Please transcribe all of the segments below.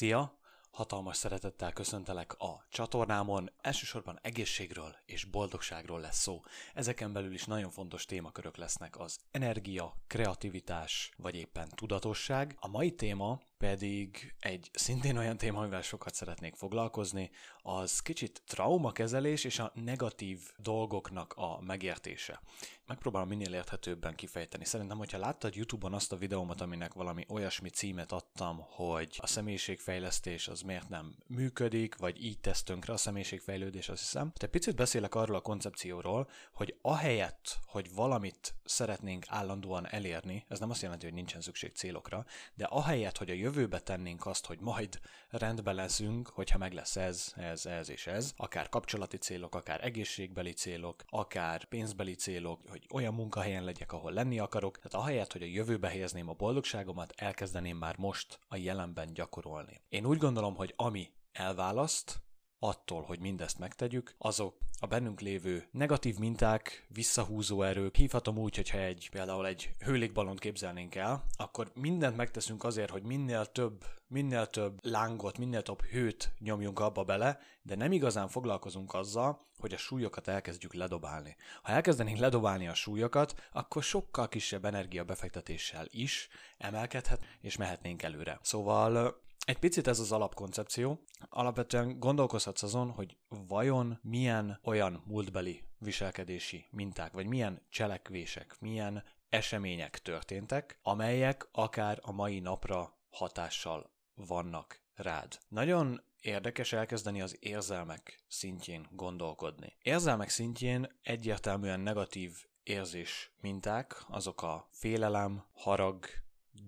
Szia! Hatalmas szeretettel köszöntelek a csatornámon. Elsősorban egészségről és boldogságról lesz szó. Ezeken belül is nagyon fontos témakörök lesznek az energia, kreativitás vagy éppen tudatosság. A mai téma pedig egy szintén olyan téma, amivel sokat szeretnék foglalkozni, az kicsit traumakezelés és a negatív dolgoknak a megértése. Megpróbálom minél érthetőbben kifejteni. Szerintem, hogyha láttad YouTube-on azt a videómat, aminek valami olyasmi címet adtam, hogy a személyiségfejlesztés az miért nem működik, vagy így tesz tönkre a személyiségfejlődés, azt hiszem. Te picit beszélek arról a koncepcióról, hogy ahelyett, hogy valamit szeretnénk állandóan elérni, ez nem azt jelenti, hogy nincsen szükség célokra, de ahelyett, hogy a jövőbe tennénk azt, hogy majd rendbe leszünk, hogyha meg lesz ez, ez, ez és ez, akár kapcsolati célok, akár egészségbeli célok, akár pénzbeli célok, hogy olyan munkahelyen legyek, ahol lenni akarok, tehát ahelyett, hogy a jövőbe helyezném a boldogságomat, elkezdeném már most a jelenben gyakorolni. Én úgy gondolom, hogy ami elválaszt, attól, hogy mindezt megtegyük, azok a bennünk lévő negatív minták, visszahúzó erők, hívhatom úgy, hogyha egy, például egy hőlékbalont képzelnénk el, akkor mindent megteszünk azért, hogy minél több, minél több lángot, minél több hőt nyomjunk abba bele, de nem igazán foglalkozunk azzal, hogy a súlyokat elkezdjük ledobálni. Ha elkezdenénk ledobálni a súlyokat, akkor sokkal kisebb energiabefektetéssel is emelkedhet, és mehetnénk előre. Szóval egy picit ez az alapkoncepció. Alapvetően gondolkozhatsz azon, hogy vajon milyen olyan múltbeli viselkedési minták, vagy milyen cselekvések, milyen események történtek, amelyek akár a mai napra hatással vannak rád. Nagyon érdekes elkezdeni az érzelmek szintjén gondolkodni. Érzelmek szintjén egyértelműen negatív érzés minták, azok a félelem, harag,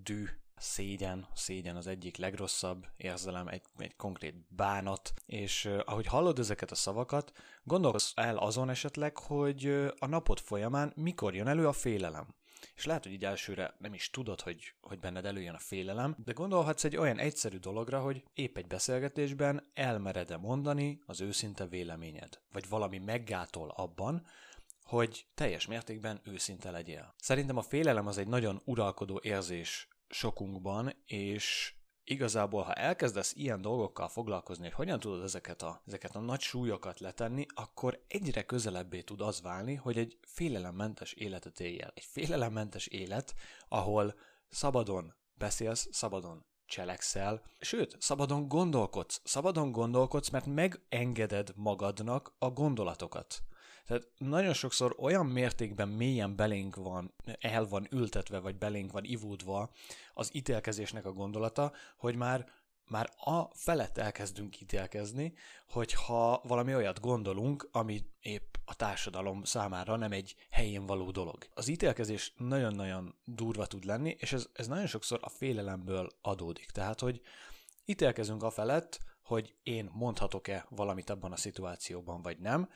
dű, szégyen, szégyen az egyik legrosszabb érzelem, egy, egy konkrét bánat, és ahogy hallod ezeket a szavakat, gondolkozz el azon esetleg, hogy a napod folyamán mikor jön elő a félelem. És lehet, hogy így elsőre nem is tudod, hogy, hogy benned előjön a félelem, de gondolhatsz egy olyan egyszerű dologra, hogy épp egy beszélgetésben elmered-e mondani az őszinte véleményed, vagy valami meggátol abban, hogy teljes mértékben őszinte legyél. Szerintem a félelem az egy nagyon uralkodó érzés sokunkban, és igazából, ha elkezdesz ilyen dolgokkal foglalkozni, hogy hogyan tudod ezeket a, ezeket a nagy súlyokat letenni, akkor egyre közelebbé tud az válni, hogy egy félelemmentes életet éljél. Egy félelemmentes élet, ahol szabadon beszélsz, szabadon cselekszel, sőt, szabadon gondolkodsz. Szabadon gondolkodsz, mert megengeded magadnak a gondolatokat. Tehát nagyon sokszor olyan mértékben mélyen belénk van, el van ültetve, vagy belénk van ivódva az ítélkezésnek a gondolata, hogy már már a felett elkezdünk ítélkezni, hogyha valami olyat gondolunk, ami épp a társadalom számára nem egy helyén való dolog. Az ítélkezés nagyon-nagyon durva tud lenni, és ez, ez nagyon sokszor a félelemből adódik. Tehát, hogy ítélkezünk a felett, hogy én mondhatok-e valamit abban a szituációban, vagy nem,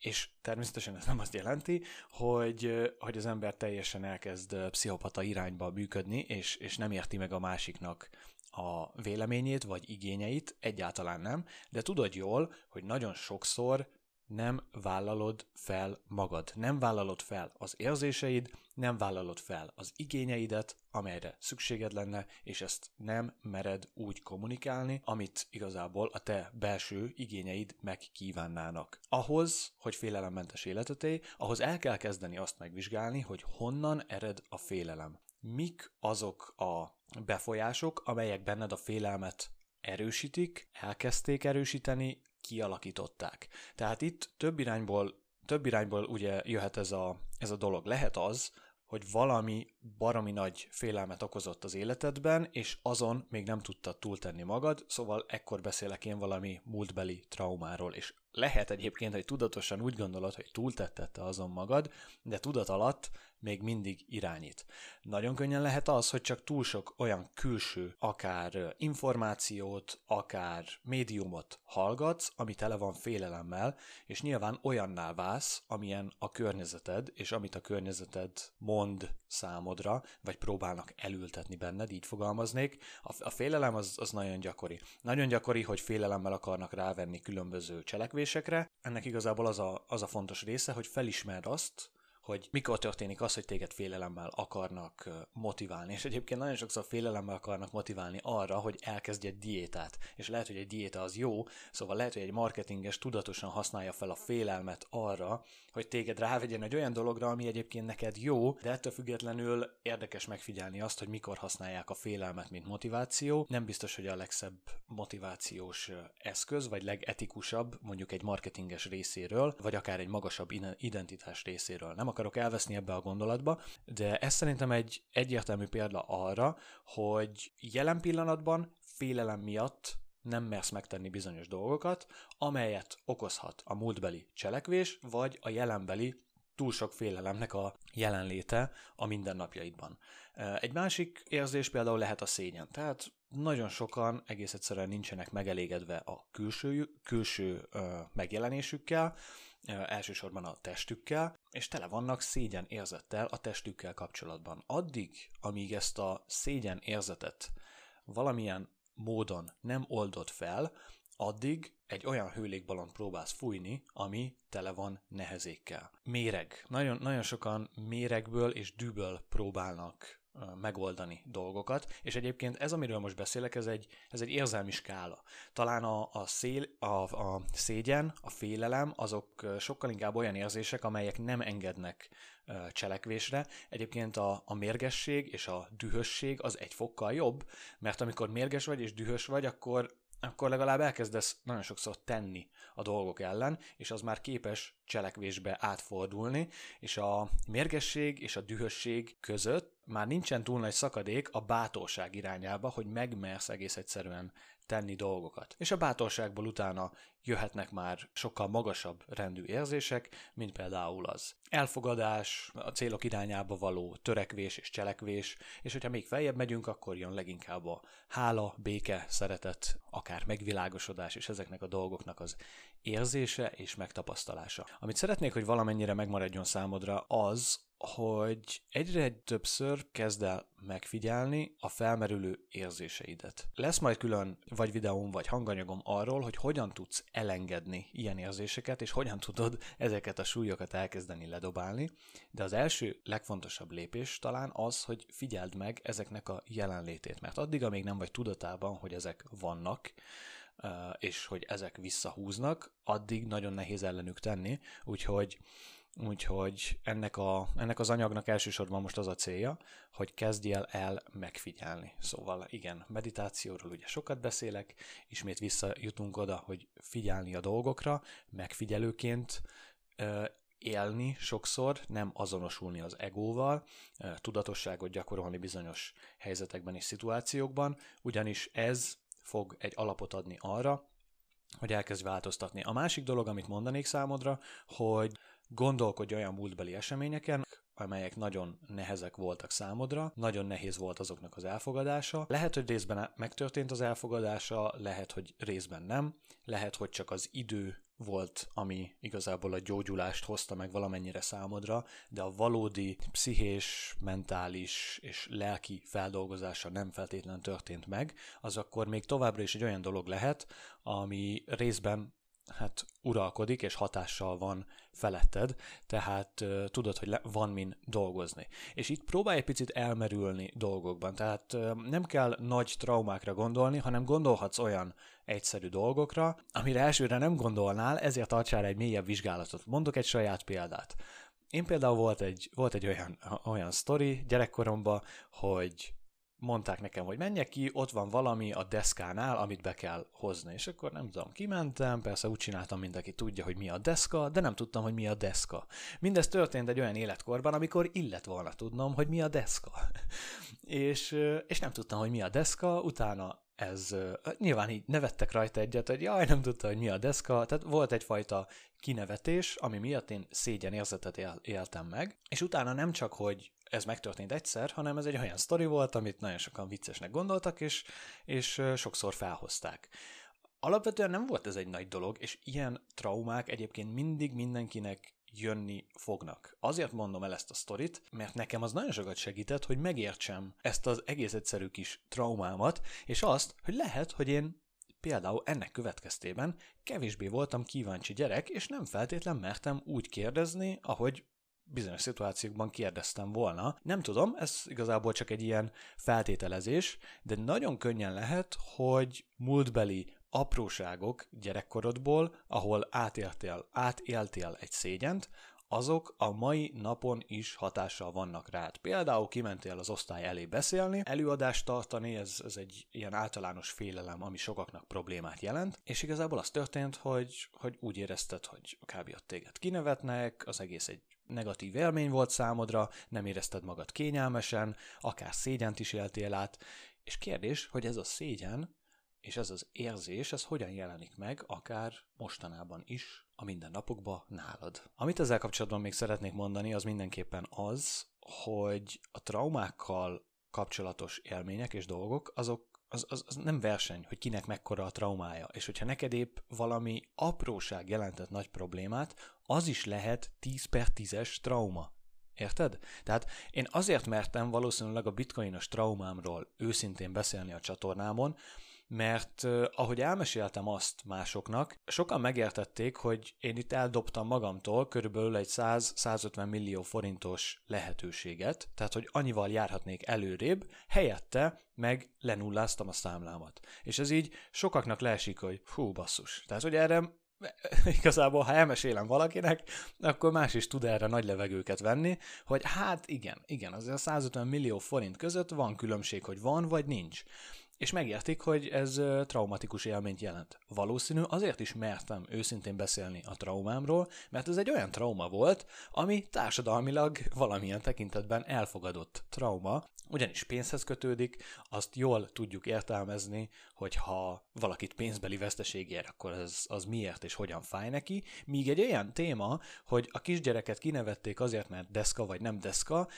és természetesen ez nem azt jelenti, hogy, hogy az ember teljesen elkezd pszichopata irányba működni, és, és nem érti meg a másiknak a véleményét vagy igényeit, egyáltalán nem, de tudod jól, hogy nagyon sokszor nem vállalod fel magad, nem vállalod fel az érzéseid, nem vállalod fel az igényeidet, amelyre szükséged lenne, és ezt nem mered úgy kommunikálni, amit igazából a te belső igényeid megkívánnának. Ahhoz, hogy félelemmentes életet élj, ahhoz el kell kezdeni azt megvizsgálni, hogy honnan ered a félelem. Mik azok a befolyások, amelyek benned a félelmet erősítik, elkezdték erősíteni, kialakították. Tehát itt több irányból, több irányból ugye jöhet ez a, ez a dolog. Lehet az, hogy valami baromi nagy félelmet okozott az életedben, és azon még nem tudtad túltenni magad, szóval ekkor beszélek én valami múltbeli traumáról, és lehet egyébként, hogy tudatosan úgy gondolod, hogy túltettette azon magad, de tudat alatt még mindig irányít. Nagyon könnyen lehet az, hogy csak túl sok olyan külső, akár információt, akár médiumot hallgatsz, ami tele van félelemmel, és nyilván olyanná válsz, amilyen a környezeted, és amit a környezeted mond számodra, vagy próbálnak elültetni benned, így fogalmaznék. A, a félelem az, az nagyon gyakori. Nagyon gyakori, hogy félelemmel akarnak rávenni különböző cselekvésekre. Ennek igazából az a, az a fontos része, hogy felismerd azt, hogy mikor történik az, hogy téged félelemmel akarnak motiválni. És egyébként nagyon sokszor félelemmel akarnak motiválni arra, hogy elkezdj egy diétát. És lehet, hogy egy diéta az jó, szóval lehet, hogy egy marketinges tudatosan használja fel a félelmet arra, hogy téged rávegyen egy olyan dologra, ami egyébként neked jó, de ettől függetlenül érdekes megfigyelni azt, hogy mikor használják a félelmet, mint motiváció. Nem biztos, hogy a legszebb motivációs eszköz, vagy legetikusabb, mondjuk egy marketinges részéről, vagy akár egy magasabb identitás részéről. Nem akarok elveszni ebbe a gondolatba, de ez szerintem egy egyértelmű példa arra, hogy jelen pillanatban félelem miatt nem mersz megtenni bizonyos dolgokat, amelyet okozhat a múltbeli cselekvés, vagy a jelenbeli túl sok félelemnek a jelenléte a mindennapjaidban. Egy másik érzés például lehet a szégyen. Tehát nagyon sokan egész egyszerűen nincsenek megelégedve a külső, külső megjelenésükkel, elsősorban a testükkel, és tele vannak szégyen érzettel a testükkel kapcsolatban. Addig, amíg ezt a szégyen érzetet valamilyen módon nem oldod fel, addig egy olyan hőlékbalont próbálsz fújni, ami tele van nehezékkel. Méreg. Nagyon, nagyon sokan méregből és dűből próbálnak megoldani dolgokat, és egyébként ez, amiről most beszélek, ez egy, ez egy érzelmi skála. Talán a, a, szél, a, a szégyen, a félelem, azok sokkal inkább olyan érzések, amelyek nem engednek cselekvésre. Egyébként a, a mérgesség és a dühösség az egy fokkal jobb, mert amikor mérges vagy és dühös vagy, akkor akkor legalább elkezdesz nagyon sokszor tenni a dolgok ellen, és az már képes cselekvésbe átfordulni, és a mérgesség és a dühösség között már nincsen túl nagy szakadék a bátorság irányába, hogy megmersz egész egyszerűen tenni dolgokat. És a bátorságból utána jöhetnek már sokkal magasabb rendű érzések, mint például az elfogadás, a célok irányába való törekvés és cselekvés, és hogyha még feljebb megyünk, akkor jön leginkább a hála, béke, szeretet, akár megvilágosodás, és ezeknek a dolgoknak az érzése és megtapasztalása. Amit szeretnék, hogy valamennyire megmaradjon számodra, az, hogy egyre többször kezd el megfigyelni a felmerülő érzéseidet. Lesz majd külön vagy videóm, vagy hanganyagom arról, hogy hogyan tudsz elengedni ilyen érzéseket, és hogyan tudod ezeket a súlyokat elkezdeni ledobálni, de az első legfontosabb lépés talán az, hogy figyeld meg ezeknek a jelenlétét, mert addig, amíg nem vagy tudatában, hogy ezek vannak, és hogy ezek visszahúznak, addig nagyon nehéz ellenük tenni, úgyhogy Úgyhogy ennek, a, ennek az anyagnak elsősorban most az a célja, hogy kezdjél el megfigyelni. Szóval igen, meditációról ugye sokat beszélek, ismét visszajutunk oda, hogy figyelni a dolgokra, megfigyelőként élni sokszor, nem azonosulni az egóval, tudatosságot gyakorolni bizonyos helyzetekben és szituációkban, ugyanis ez fog egy alapot adni arra, hogy elkezd változtatni. A másik dolog, amit mondanék számodra, hogy Gondolkodj olyan múltbeli eseményeken, amelyek nagyon nehezek voltak számodra, nagyon nehéz volt azoknak az elfogadása. Lehet, hogy részben megtörtént az elfogadása, lehet, hogy részben nem, lehet, hogy csak az idő volt, ami igazából a gyógyulást hozta meg valamennyire számodra, de a valódi pszichés, mentális és lelki feldolgozása nem feltétlenül történt meg, az akkor még továbbra is egy olyan dolog lehet, ami részben hát uralkodik és hatással van feletted, tehát uh, tudod, hogy le, van min dolgozni. És itt próbálj egy picit elmerülni dolgokban, tehát uh, nem kell nagy traumákra gondolni, hanem gondolhatsz olyan egyszerű dolgokra, amire elsőre nem gondolnál, ezért tartsál egy mélyebb vizsgálatot. Mondok egy saját példát. Én például volt egy, volt egy olyan, olyan sztori gyerekkoromban, hogy mondták nekem, hogy menjek ki, ott van valami a deszkánál, amit be kell hozni. És akkor nem tudom, kimentem, persze úgy csináltam, mint aki tudja, hogy mi a deszka, de nem tudtam, hogy mi a deszka. Mindez történt egy olyan életkorban, amikor illet volna tudnom, hogy mi a deszka. és, és nem tudtam, hogy mi a deszka, utána ez nyilván így nevettek rajta egyet, hogy jaj, nem tudta, hogy mi a deszka, tehát volt egyfajta kinevetés, ami miatt én szégyen érzetet él, éltem meg, és utána nem csak, hogy ez megtörtént egyszer, hanem ez egy olyan sztori volt, amit nagyon sokan viccesnek gondoltak, és, és sokszor felhozták. Alapvetően nem volt ez egy nagy dolog, és ilyen traumák egyébként mindig mindenkinek jönni fognak. Azért mondom el ezt a sztorit, mert nekem az nagyon sokat segített, hogy megértsem ezt az egész egyszerű kis traumámat, és azt, hogy lehet, hogy én például ennek következtében kevésbé voltam kíváncsi gyerek, és nem feltétlen mertem úgy kérdezni, ahogy bizonyos szituációkban kérdeztem volna. Nem tudom, ez igazából csak egy ilyen feltételezés, de nagyon könnyen lehet, hogy múltbeli apróságok gyerekkorodból, ahol átéltél, átéltél egy szégyent, azok a mai napon is hatással vannak rád. Például kimentél az osztály elé beszélni, előadást tartani, ez, ez egy ilyen általános félelem, ami sokaknak problémát jelent, és igazából az történt, hogy, hogy úgy érezted, hogy kb. ott téged kinevetnek, az egész egy negatív élmény volt számodra, nem érezted magad kényelmesen, akár szégyent is éltél át, és kérdés, hogy ez a szégyen és ez az érzés, ez hogyan jelenik meg, akár mostanában is, a mindennapokban nálad. Amit ezzel kapcsolatban még szeretnék mondani, az mindenképpen az, hogy a traumákkal kapcsolatos élmények és dolgok, azok az, az, az nem verseny, hogy kinek mekkora a traumája, és hogyha neked épp valami apróság jelentett nagy problémát, az is lehet 10 per 10-es trauma. Érted? Tehát én azért mertem valószínűleg a bitcoinos traumámról őszintén beszélni a csatornámon, mert ahogy elmeséltem azt másoknak, sokan megértették, hogy én itt eldobtam magamtól körülbelül egy 100-150 millió forintos lehetőséget, tehát hogy annyival járhatnék előrébb, helyette meg lenulláztam a számlámat. És ez így sokaknak leesik, hogy hú basszus. Tehát, hogy erre igazából, ha elmesélem valakinek, akkor más is tud erre nagy levegőket venni, hogy hát igen, igen, azért a 150 millió forint között van különbség, hogy van vagy nincs és megértik, hogy ez traumatikus élményt jelent. Valószínű azért is mertem őszintén beszélni a traumámról, mert ez egy olyan trauma volt, ami társadalmilag valamilyen tekintetben elfogadott trauma, ugyanis pénzhez kötődik, azt jól tudjuk értelmezni, hogy ha valakit pénzbeli veszteség ér, akkor ez az miért és hogyan fáj neki, míg egy olyan téma, hogy a kisgyereket kinevették azért, mert deszka vagy nem deszka,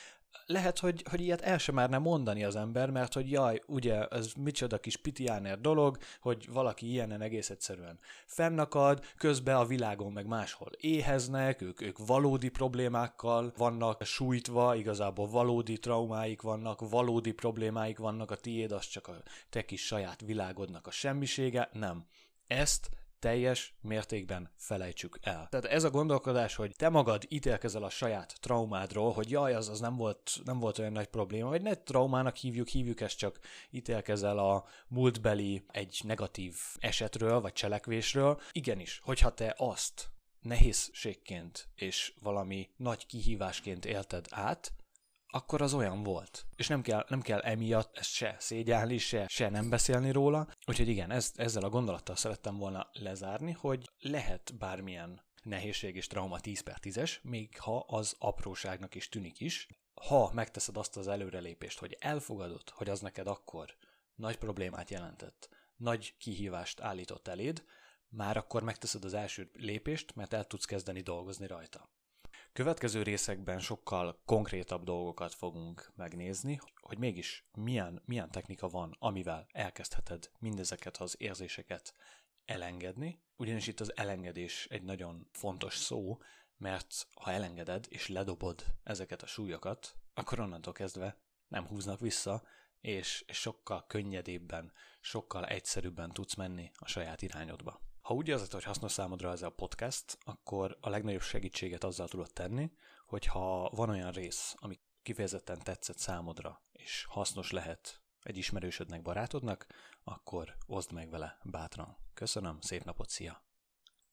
lehet, hogy, hogy ilyet el sem merne mondani az ember, mert hogy jaj, ugye, ez micsoda kis pitiáner dolog, hogy valaki ilyenen egész egyszerűen fennakad, közben a világon meg máshol éheznek, ők, ők valódi problémákkal vannak sújtva, igazából valódi traumáik vannak, valódi problémáik vannak, a tiéd az csak a te kis saját világodnak a semmisége, nem. Ezt teljes mértékben felejtsük el. Tehát ez a gondolkodás, hogy te magad ítélkezel a saját traumádról, hogy jaj, az, az nem, volt, nem volt olyan nagy probléma, vagy ne traumának hívjuk, hívjuk ezt csak ítélkezel a múltbeli egy negatív esetről, vagy cselekvésről. Igenis, hogyha te azt nehézségként és valami nagy kihívásként élted át, akkor az olyan volt. És nem kell, nem kell emiatt ezt se szégyelni, se, se nem beszélni róla. Úgyhogy igen, ez, ezzel a gondolattal szerettem volna lezárni, hogy lehet bármilyen nehézség és trauma 10 per 10-es, még ha az apróságnak is tűnik is. Ha megteszed azt az előrelépést, hogy elfogadod, hogy az neked akkor nagy problémát jelentett, nagy kihívást állított eléd, már akkor megteszed az első lépést, mert el tudsz kezdeni dolgozni rajta. Következő részekben sokkal konkrétabb dolgokat fogunk megnézni, hogy mégis milyen, milyen technika van, amivel elkezdheted mindezeket az érzéseket elengedni, ugyanis itt az elengedés egy nagyon fontos szó, mert ha elengeded és ledobod ezeket a súlyokat, akkor onnantól kezdve nem húznak vissza, és, sokkal könnyedébben, sokkal egyszerűbben tudsz menni a saját irányodba. Ha úgy érzed, hogy hasznos számodra ez a podcast, akkor a legnagyobb segítséget azzal tudod tenni, hogyha van olyan rész, ami kifejezetten tetszett számodra, és hasznos lehet egy ismerősödnek, barátodnak, akkor oszd meg vele bátran. Köszönöm, szép napot, szia!